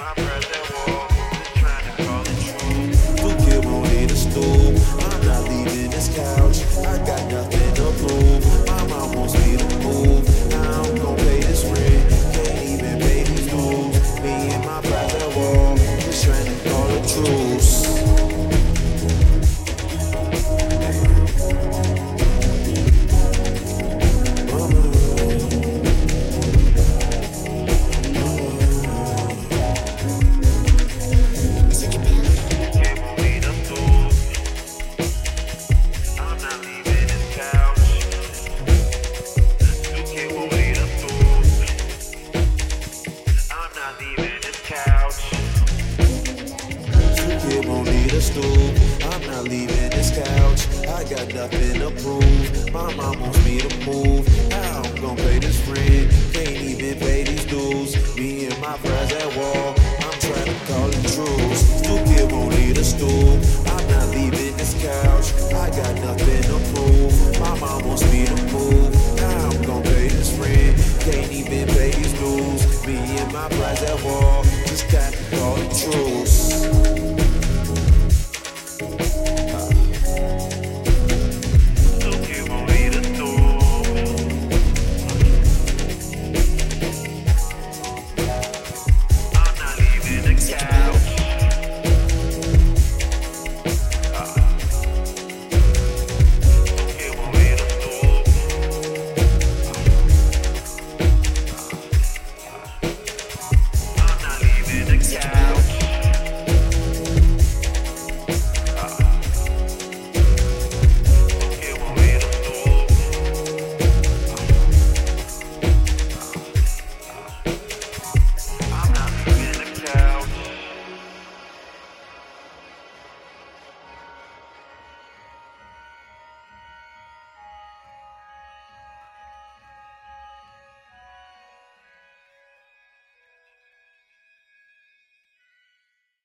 my brother. pistol. I'm not leaving this couch. I got nothing to prove. My mom wants me to move. Now I'm gonna pay this rent? Can't even pay these dues. Me and my friends at war. I'm trying to call the truth. Stoop Kid won't leave the stool. I'm not leaving this couch. I got nothing to prove. My mom wants me to move. Now I'm gonna pay this rent? Can't even pay these dues. Me and my friends at war. Just got to call the truth.